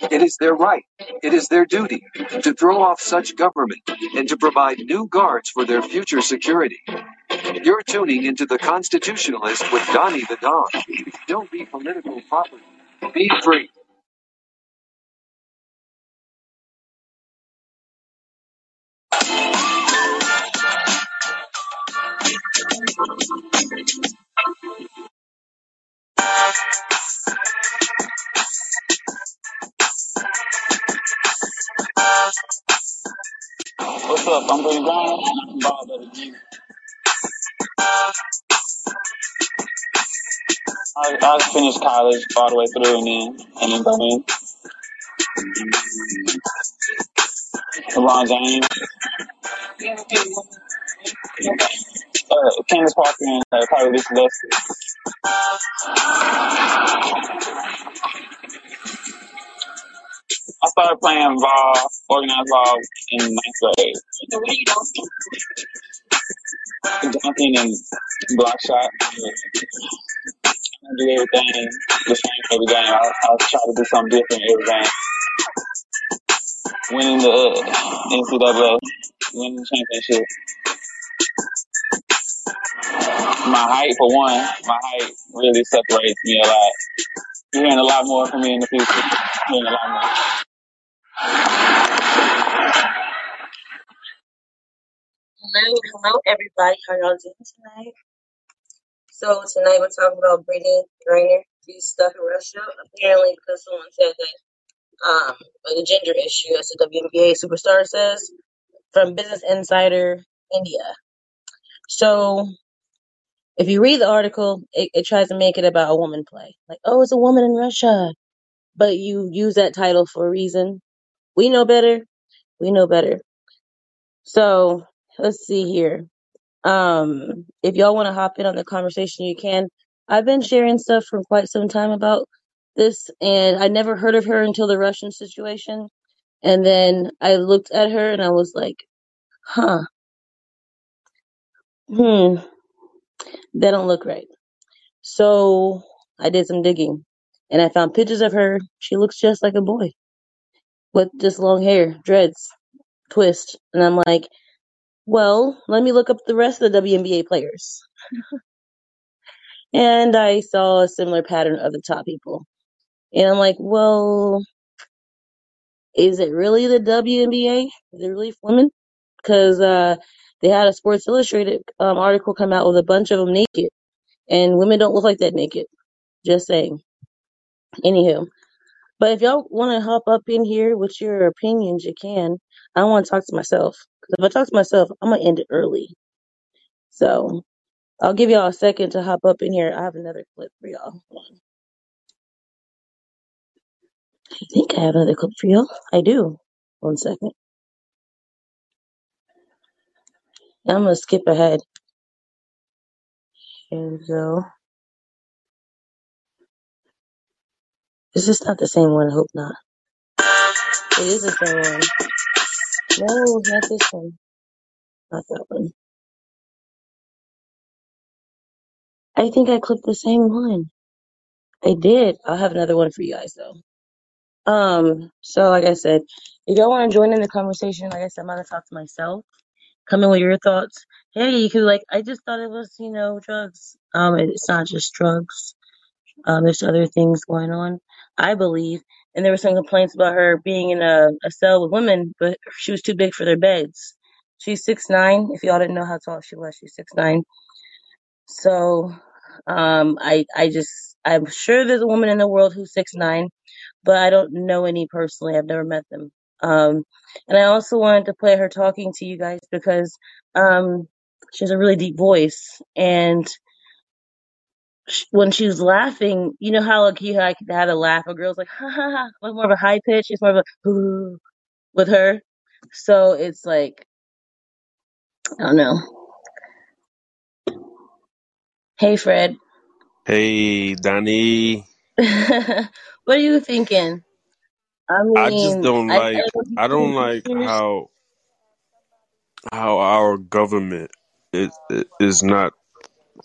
it is their right, it is their duty, to throw off such government, and to provide new guards for their future security. You're tuning into the Constitutionalist with Donnie the Don. Don't be political property. Be free. What's up? I'm Billy Brown. Bob the G. I, I finished college all the way through and then and then go in. LeBron James, uh, Candace Parker, and uh, Carly Lisa Leslie. I started playing ball, organized ball in ninth grade. Dunking and block shot. I do everything the same every game. I, I try to do something different every game. Winning the uh, NCAA, winning the championship. My height, for one, my height really separates me a lot. You're hearing a lot more from me in the future. Hearing a lot more. Hello, hello everybody. How y'all doing tonight? So tonight we're talking about Brittney Griner. She's stuck in Russia apparently because someone said that um the gender issue, as the WNBA superstar says, from Business Insider India. So if you read the article, it, it tries to make it about a woman play, like oh it's a woman in Russia, but you use that title for a reason. We know better. We know better. So let's see here. Um, if y'all want to hop in on the conversation, you can. I've been sharing stuff for quite some time about this, and I never heard of her until the Russian situation. And then I looked at her and I was like, huh, hmm, that don't look right. So I did some digging and I found pictures of her. She looks just like a boy with just long hair, dreads, twist. And I'm like, well, let me look up the rest of the WNBA players. And I saw a similar pattern of the top people. And I'm like, well, is it really the WNBA? Is it really women? Because uh, they had a Sports Illustrated um, article come out with a bunch of them naked, and women don't look like that naked. Just saying. Anywho, but if y'all want to hop up in here with your opinions, you can. I don't want to talk to myself because if I talk to myself, I'm gonna end it early. So I'll give y'all a second to hop up in here. I have another clip for y'all. I think I have another clip for y'all. I do. One second. I'm gonna skip ahead. Here we go. Is this not the same one? I hope not. It is the same one. No, not this one. Not that one. I think I clicked the same one. I did. I'll have another one for you guys though. Um, so like I said, if y'all want to join in the conversation, like I said, I'm gonna talk to myself. Come in with your thoughts. hey, you could like, I just thought it was, you know, drugs. Um, it's not just drugs. Um, there's other things going on, I believe. And there were some complaints about her being in a, a cell with women, but she was too big for their beds. She's six nine. If y'all didn't know how tall she was, she's six nine. So, um, I, I just, I'm sure there's a woman in the world who's six nine but I don't know any personally. I've never met them. Um, and I also wanted to play her talking to you guys because um, she has a really deep voice, and sh- when she was laughing, you know how like you like had a laugh, a girl's like ha ha ha, like more of a high pitch. It's more of a ooh with her. So it's like I don't know. Hey Fred, Hey, Danny. what are you thinking? I I just don't I, I like don't I don't like how how our government is is not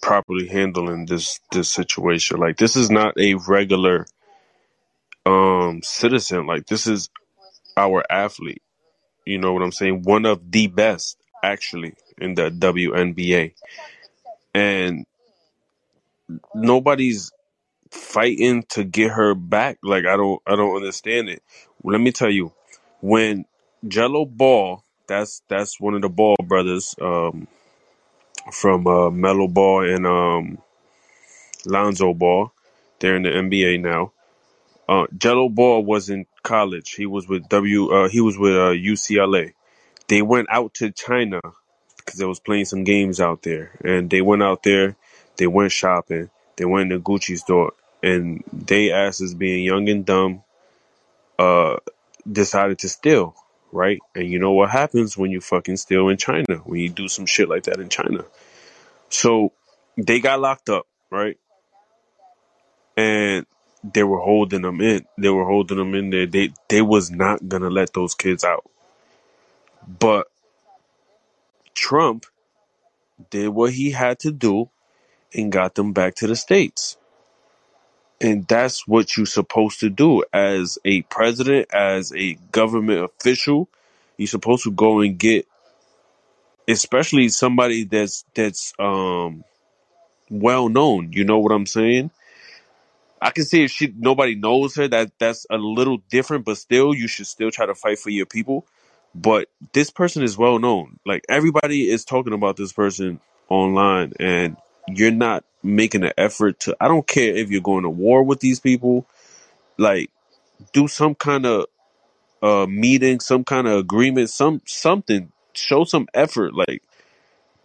properly handling this this situation. Like this is not a regular um citizen. Like this is our athlete. You know what I'm saying? One of the best actually in the WNBA. And nobody's fighting to get her back. Like I don't I don't understand it. Let me tell you, when Gelo Ball, that's that's one of the Ball brothers um, from uh, Melo Ball and um, Lonzo Ball. They're in the NBA now. Uh, Gelo Ball was in college. He was with W. Uh, he was with uh, UCLA. They went out to China because they was playing some games out there, and they went out there. They went shopping. They went to Gucci store, and they asses being young and dumb uh decided to steal, right? And you know what happens when you fucking steal in China, when you do some shit like that in China. So they got locked up, right? And they were holding them in. They were holding them in there. They they was not gonna let those kids out. But Trump did what he had to do and got them back to the States. And that's what you're supposed to do as a president, as a government official. You're supposed to go and get especially somebody that's that's um well known. You know what I'm saying? I can see if she nobody knows her that that's a little different, but still you should still try to fight for your people. But this person is well known. Like everybody is talking about this person online and you're not making an effort to I don't care if you're going to war with these people, like do some kind of uh meeting, some kind of agreement, some something. Show some effort. Like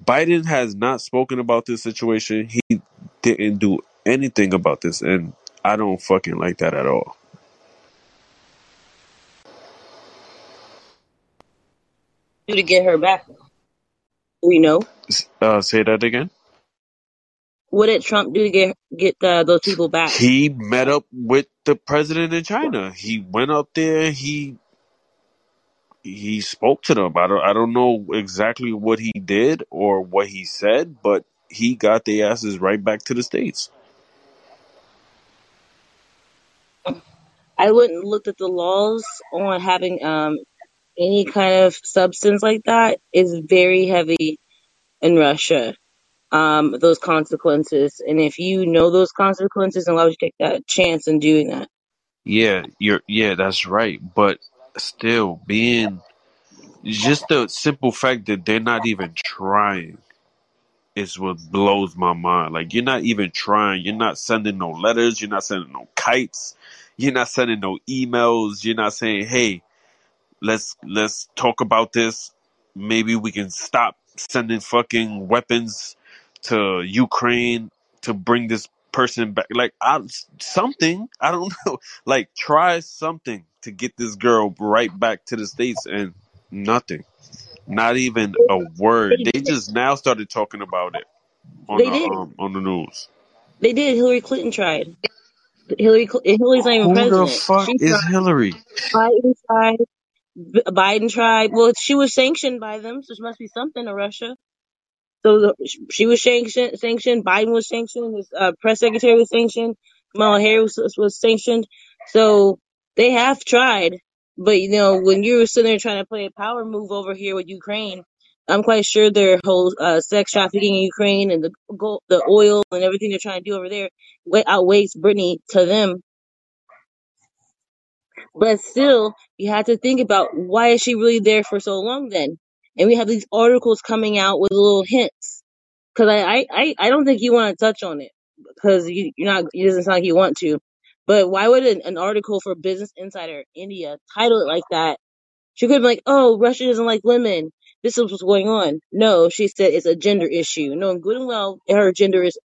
Biden has not spoken about this situation. He didn't do anything about this, and I don't fucking like that at all. Do to get her back. We know? Uh, say that again. What did Trump do to get get uh, those people back? He met up with the president in China. He went up there. He he spoke to them. I don't I don't know exactly what he did or what he said, but he got the asses right back to the states. I wouldn't looked at the laws on having um any kind of substance like that is very heavy in Russia. Um, those consequences, and if you know those consequences, then why would you take that chance in doing that? Yeah, you're yeah, that's right. But still, being just the simple fact that they're not even trying is what blows my mind. Like you're not even trying. You're not sending no letters. You're not sending no kites. You're not sending no emails. You're not saying, "Hey, let's let's talk about this. Maybe we can stop sending fucking weapons to Ukraine to bring this person back." Like I, something I don't know. Like try something to get this girl right back to the states, and nothing. Not even a word. They They just now started talking about it on They the did. um on the news. They did. Hillary Clinton tried. Hillary Cl- Hillary's not even Who the fuck She is tried. Hillary? Biden tried. Biden tried. Well, she was sanctioned by them, so she must be something to Russia. So the, she was sanctioned. Sanctioned. Biden was sanctioned. His uh, press secretary was sanctioned. Kamala Harris was, was sanctioned. So they have tried. But you know, when you were sitting there trying to play a power move over here with Ukraine, I'm quite sure their whole uh, sex trafficking in Ukraine and the gold, the oil and everything they're trying to do over there outweighs Brittney to them. But still, you have to think about why is she really there for so long then? And we have these articles coming out with little hints. Because I, I, I, don't think you want to touch on it because you, you're not. It doesn't sound like you want to. But why would an, an article for Business Insider India title it like that She could been like, oh, Russia doesn't like women. This is what's going on. No, she said it's a gender issue, knowing good and well her gender is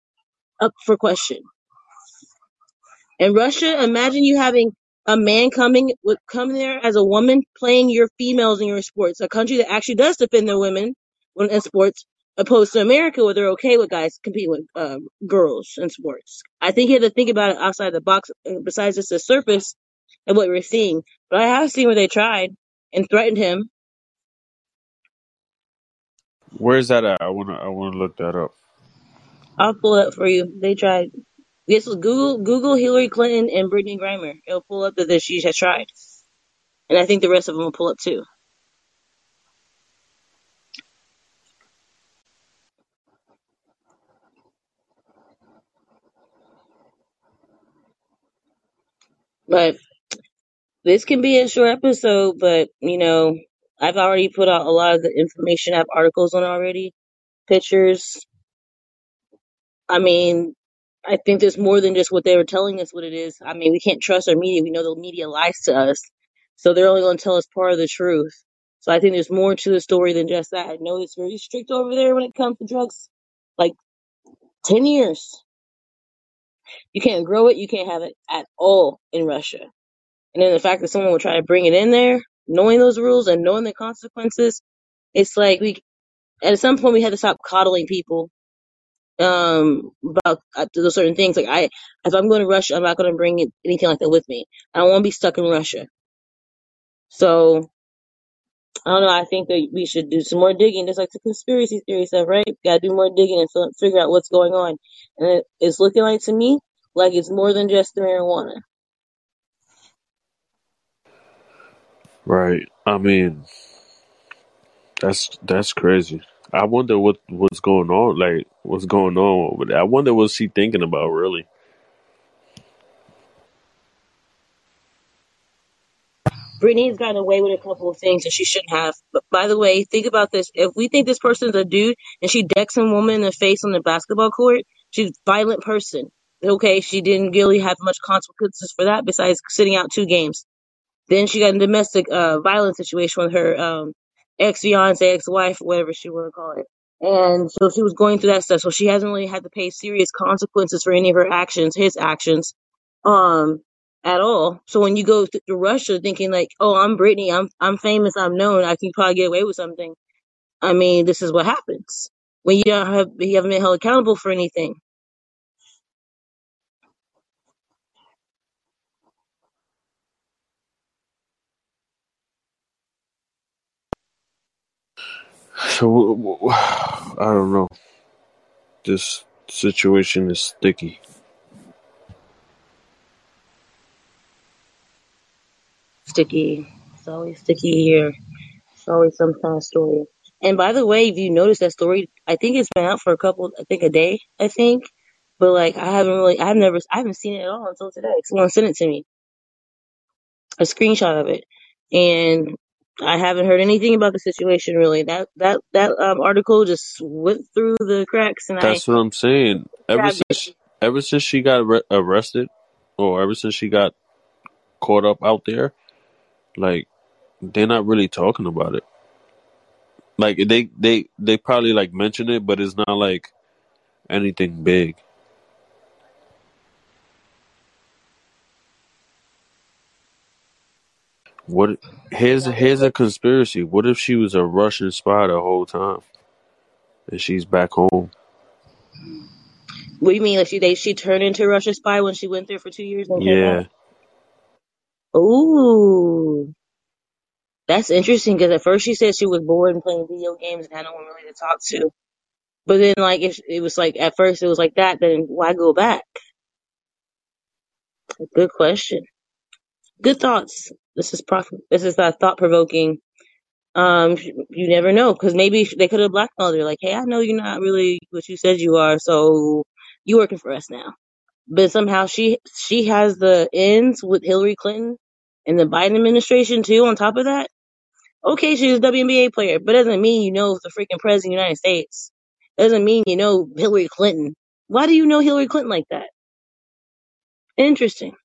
up for question. In Russia, imagine you having a man coming with coming there as a woman playing your females in your sports, a country that actually does defend their women when in sports, opposed to America where they're okay with guys competing with uh, girls in sports. I think you have to think about it outside the box, uh, besides just the surface of what we're seeing. But I have seen where they tried and threatened him Where's that at? I wanna I wanna look that up. I'll pull it up for you. They tried. This was Google Google Hillary Clinton and Brittney Griner. It'll pull up that she has tried, and I think the rest of them will pull up too. But this can be a short episode. But you know, I've already put out a lot of the information. I have articles on already, pictures. I mean, I think there's more than just what they were telling us what it is. I mean, we can't trust our media. We know the media lies to us. So they're only going to tell us part of the truth. So I think there's more to the story than just that. I know it's very strict over there when it comes to drugs. Like 10 years. You can't grow it. You can't have it at all in Russia. And then the fact that someone would try to bring it in there, knowing those rules and knowing the consequences, it's like we, at some point we had to stop coddling people um about uh, those certain things. Like I, if I'm going to Russia, I'm not going to bring anything like that with me. I don't want to be stuck in Russia. So I don't know. I think that we should do some more digging, just like the conspiracy theory stuff, right? Got to do more digging and fi- figure out what's going on. And it, it's looking like to me like it's more than just the marijuana. Right. I mean, that's that's crazy. I wonder what what's going on. Like, what's going on there? I wonder what she thinking about. Really. Brittney's gotten away with a couple of things that she shouldn't have. But by the way, think about this. If we think this person's a dude and she decks a woman in the face on the basketball court, she's a violent person. Okay, she didn't really have much consequences for that besides sitting out two games. Then she got a domestic uh, violence situation with her um, ex fiance, ex wife, whatever she want to call it. And so she was going through that stuff. So she hasn't really had to pay serious consequences for any of her actions, his actions, um, at all. So when you go to Russia thinking like, oh, I'm Brittney, I'm I'm famous, I'm known, I can probably get away with something. I mean, this is what happens when you don't have you haven't been held accountable for anything. So I don't know. This situation is sticky. Sticky. It's always sticky here. It's always some kind of story. And by the way, if you notice that story, I think it's been out for a couple, I think a day, I think. But like, I haven't really, I've never, I haven't seen it at all until today. Someone sent it to me, a screenshot of it, and I haven't heard anything about the situation really. That that that um, article just went through the cracks, and I That's what I'm saying. Ever it. since ever since she got arre- arrested, or ever since she got caught up out there, like they're not really talking about it. Like they they they probably like mention it, but it's not like anything big. What? Here's here's a conspiracy. What if she was a Russian spy the whole time, and she's back home? What do you mean? Like she they she turned into a Russia spy when she went there for two years and Yeah? Ooh, that's interesting because at first she said she was bored and playing video games and had no one really to talk to. But then like if it was like at first it was like that, then why go back? Good question. Good thoughts. This is prof- this is uh, thought provoking. Um, you never know because maybe they could have blackmailed her. Like, hey, I know you're not really what you said you are, so you working for us now. But somehow she she has the ends with Hillary Clinton and the Biden administration too. On top of that, okay, she's a WNBA player, but doesn't mean you know the freaking president of the United States. Doesn't mean you know Hillary Clinton. Why do you know Hillary Clinton like that? Interesting.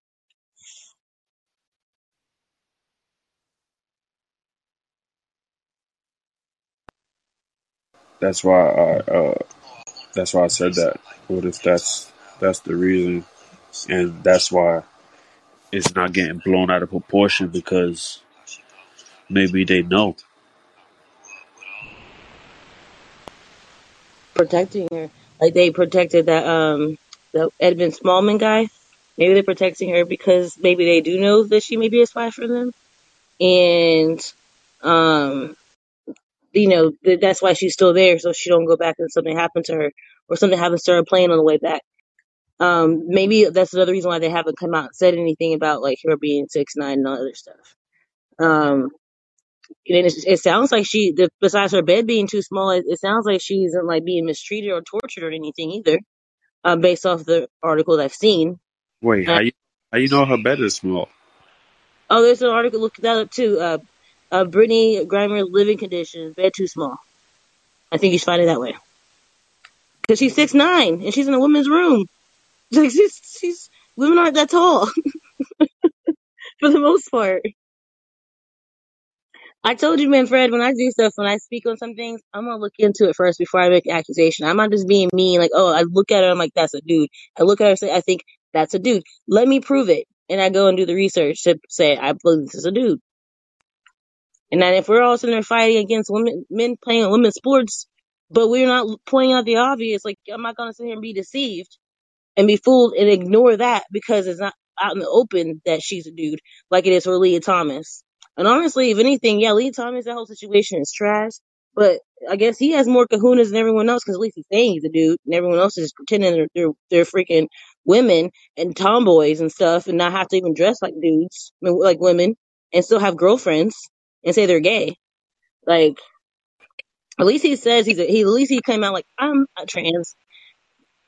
That's why I uh, that's why I said that. What if that's that's the reason, and that's why it's not getting blown out of proportion because maybe they know. Protecting her like they protected that um the Edmund Smallman guy. Maybe they're protecting her because maybe they do know that she may be a spy for them, and um you know th- that's why she's still there so she don't go back and something happened to her or something happens to her plane on the way back. Um, maybe that's another reason why they haven't come out and said anything about like her being six nine and all other stuff. Um, and it, it sounds like she, the, besides her bed being too small, it, it sounds like she isn't like being mistreated or tortured or anything either. Um, based off the articles I've seen. Wait, Uh, how you how you know her bed is small? oh, there's an article. Look that up too. Uh, uh, Brittney Griner living conditions, bed too small. I think you should find it that way because she's six nine and she's in a woman's room. Like she's she's women aren't that tall for the most part. I told you, man, Fred, when I do stuff, when I speak on some things, I'm gonna look into it first before I make an accusation. I'm not just being mean, like, oh, I look at her, I'm like, that's a dude. I look at her, and say, I think that's a dude. Let me prove it, and I go and do the research to say I believe this is a dude. And then if we're all sitting there fighting against women, men playing women's sports, but we're not pointing out the obvious, like I'm not gonna sit here and be deceived and be fooled and ignore that because it's not out in the open that she's a dude, like it is for Lia Thomas. And honestly, if anything, yeah, Lia Thomas, that whole situation is trash. But I guess he has more kahunas than everyone else because at least he's saying he's a dude, and everyone else is pretending they're, they're they're freaking women and tomboys and stuff, and not have to even dress like dudes, like women, and still have girlfriends and say they're gay. Like at least he says he's a, he at least he came out like I'm a trans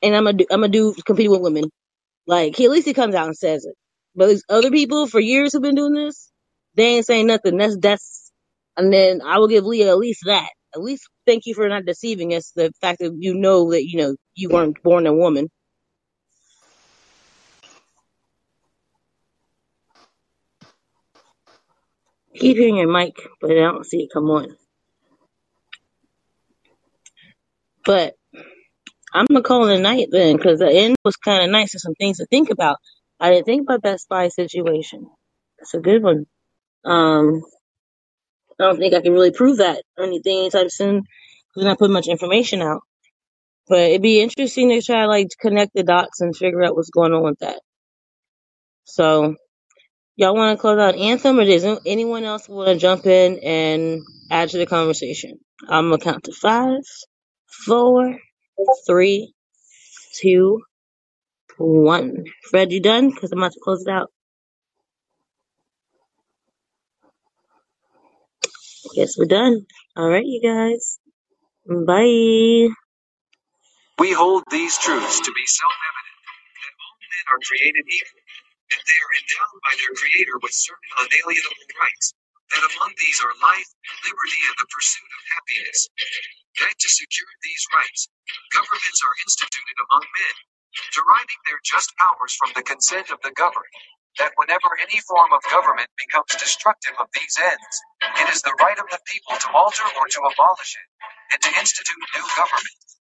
and I'm a I'm a dude competing with women like he at least he comes out and says it. But these other people for years who've been doing this, they ain't saying nothing. That's that's and then I will give Lia at least that. At least thank you for not deceiving us. The fact that you know that you know you weren't born a woman. Keep hearing your mic, but I don't see it come on. But I'm gonna call it a night then, because the end was kind of nice and some things to think about. I didn't think about that spy situation. That's a good one. Um, I don't think I can really prove that or anything anytime soon because I'm not putting much information out. But it'd be interesting to try like to connect the dots and figure out what's going on with that. So y'all want to close out anthem, or does anyone else want to jump in and add to the conversation? I'm gonna count to five, four, three, two, one. Fred, you done? Because I'm about to close it out. Guess we're done. All right, you guys. Bye. We hold these truths to be self-evident that all men are created equal, that they are endowed by their Creator with certain unalienable rights, that among these are life, liberty, and the pursuit of happiness. That to secure these rights, governments are instituted among men, deriving their just powers from the consent of the governed. That whenever any form of government becomes destructive of these ends, it is the right of the people to alter or to abolish it, and to institute new government,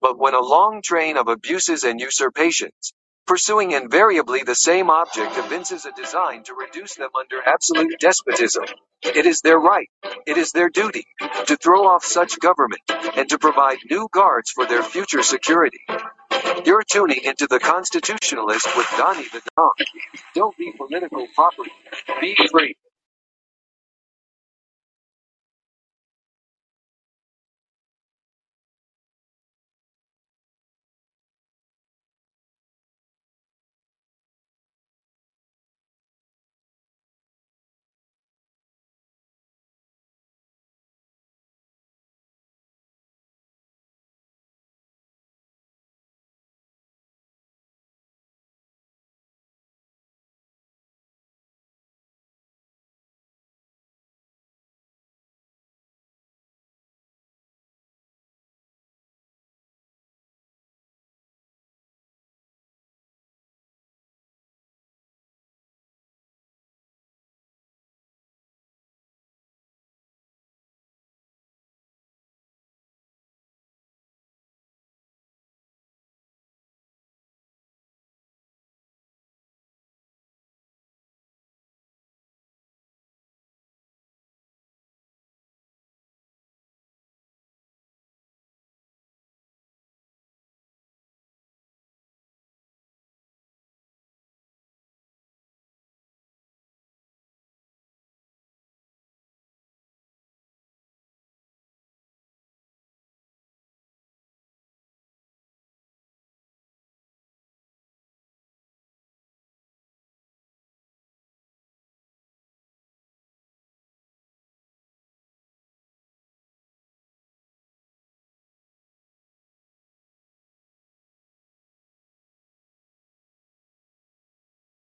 But when a long train of abuses and usurpations, Pursuing invariably the same object evinces a design to reduce them under absolute despotism. It is their right, it is their duty, to throw off such government, and to provide new guards for their future security. You're tuning into The Constitutionalist with Donnie the Don. Don't be political property. Be free.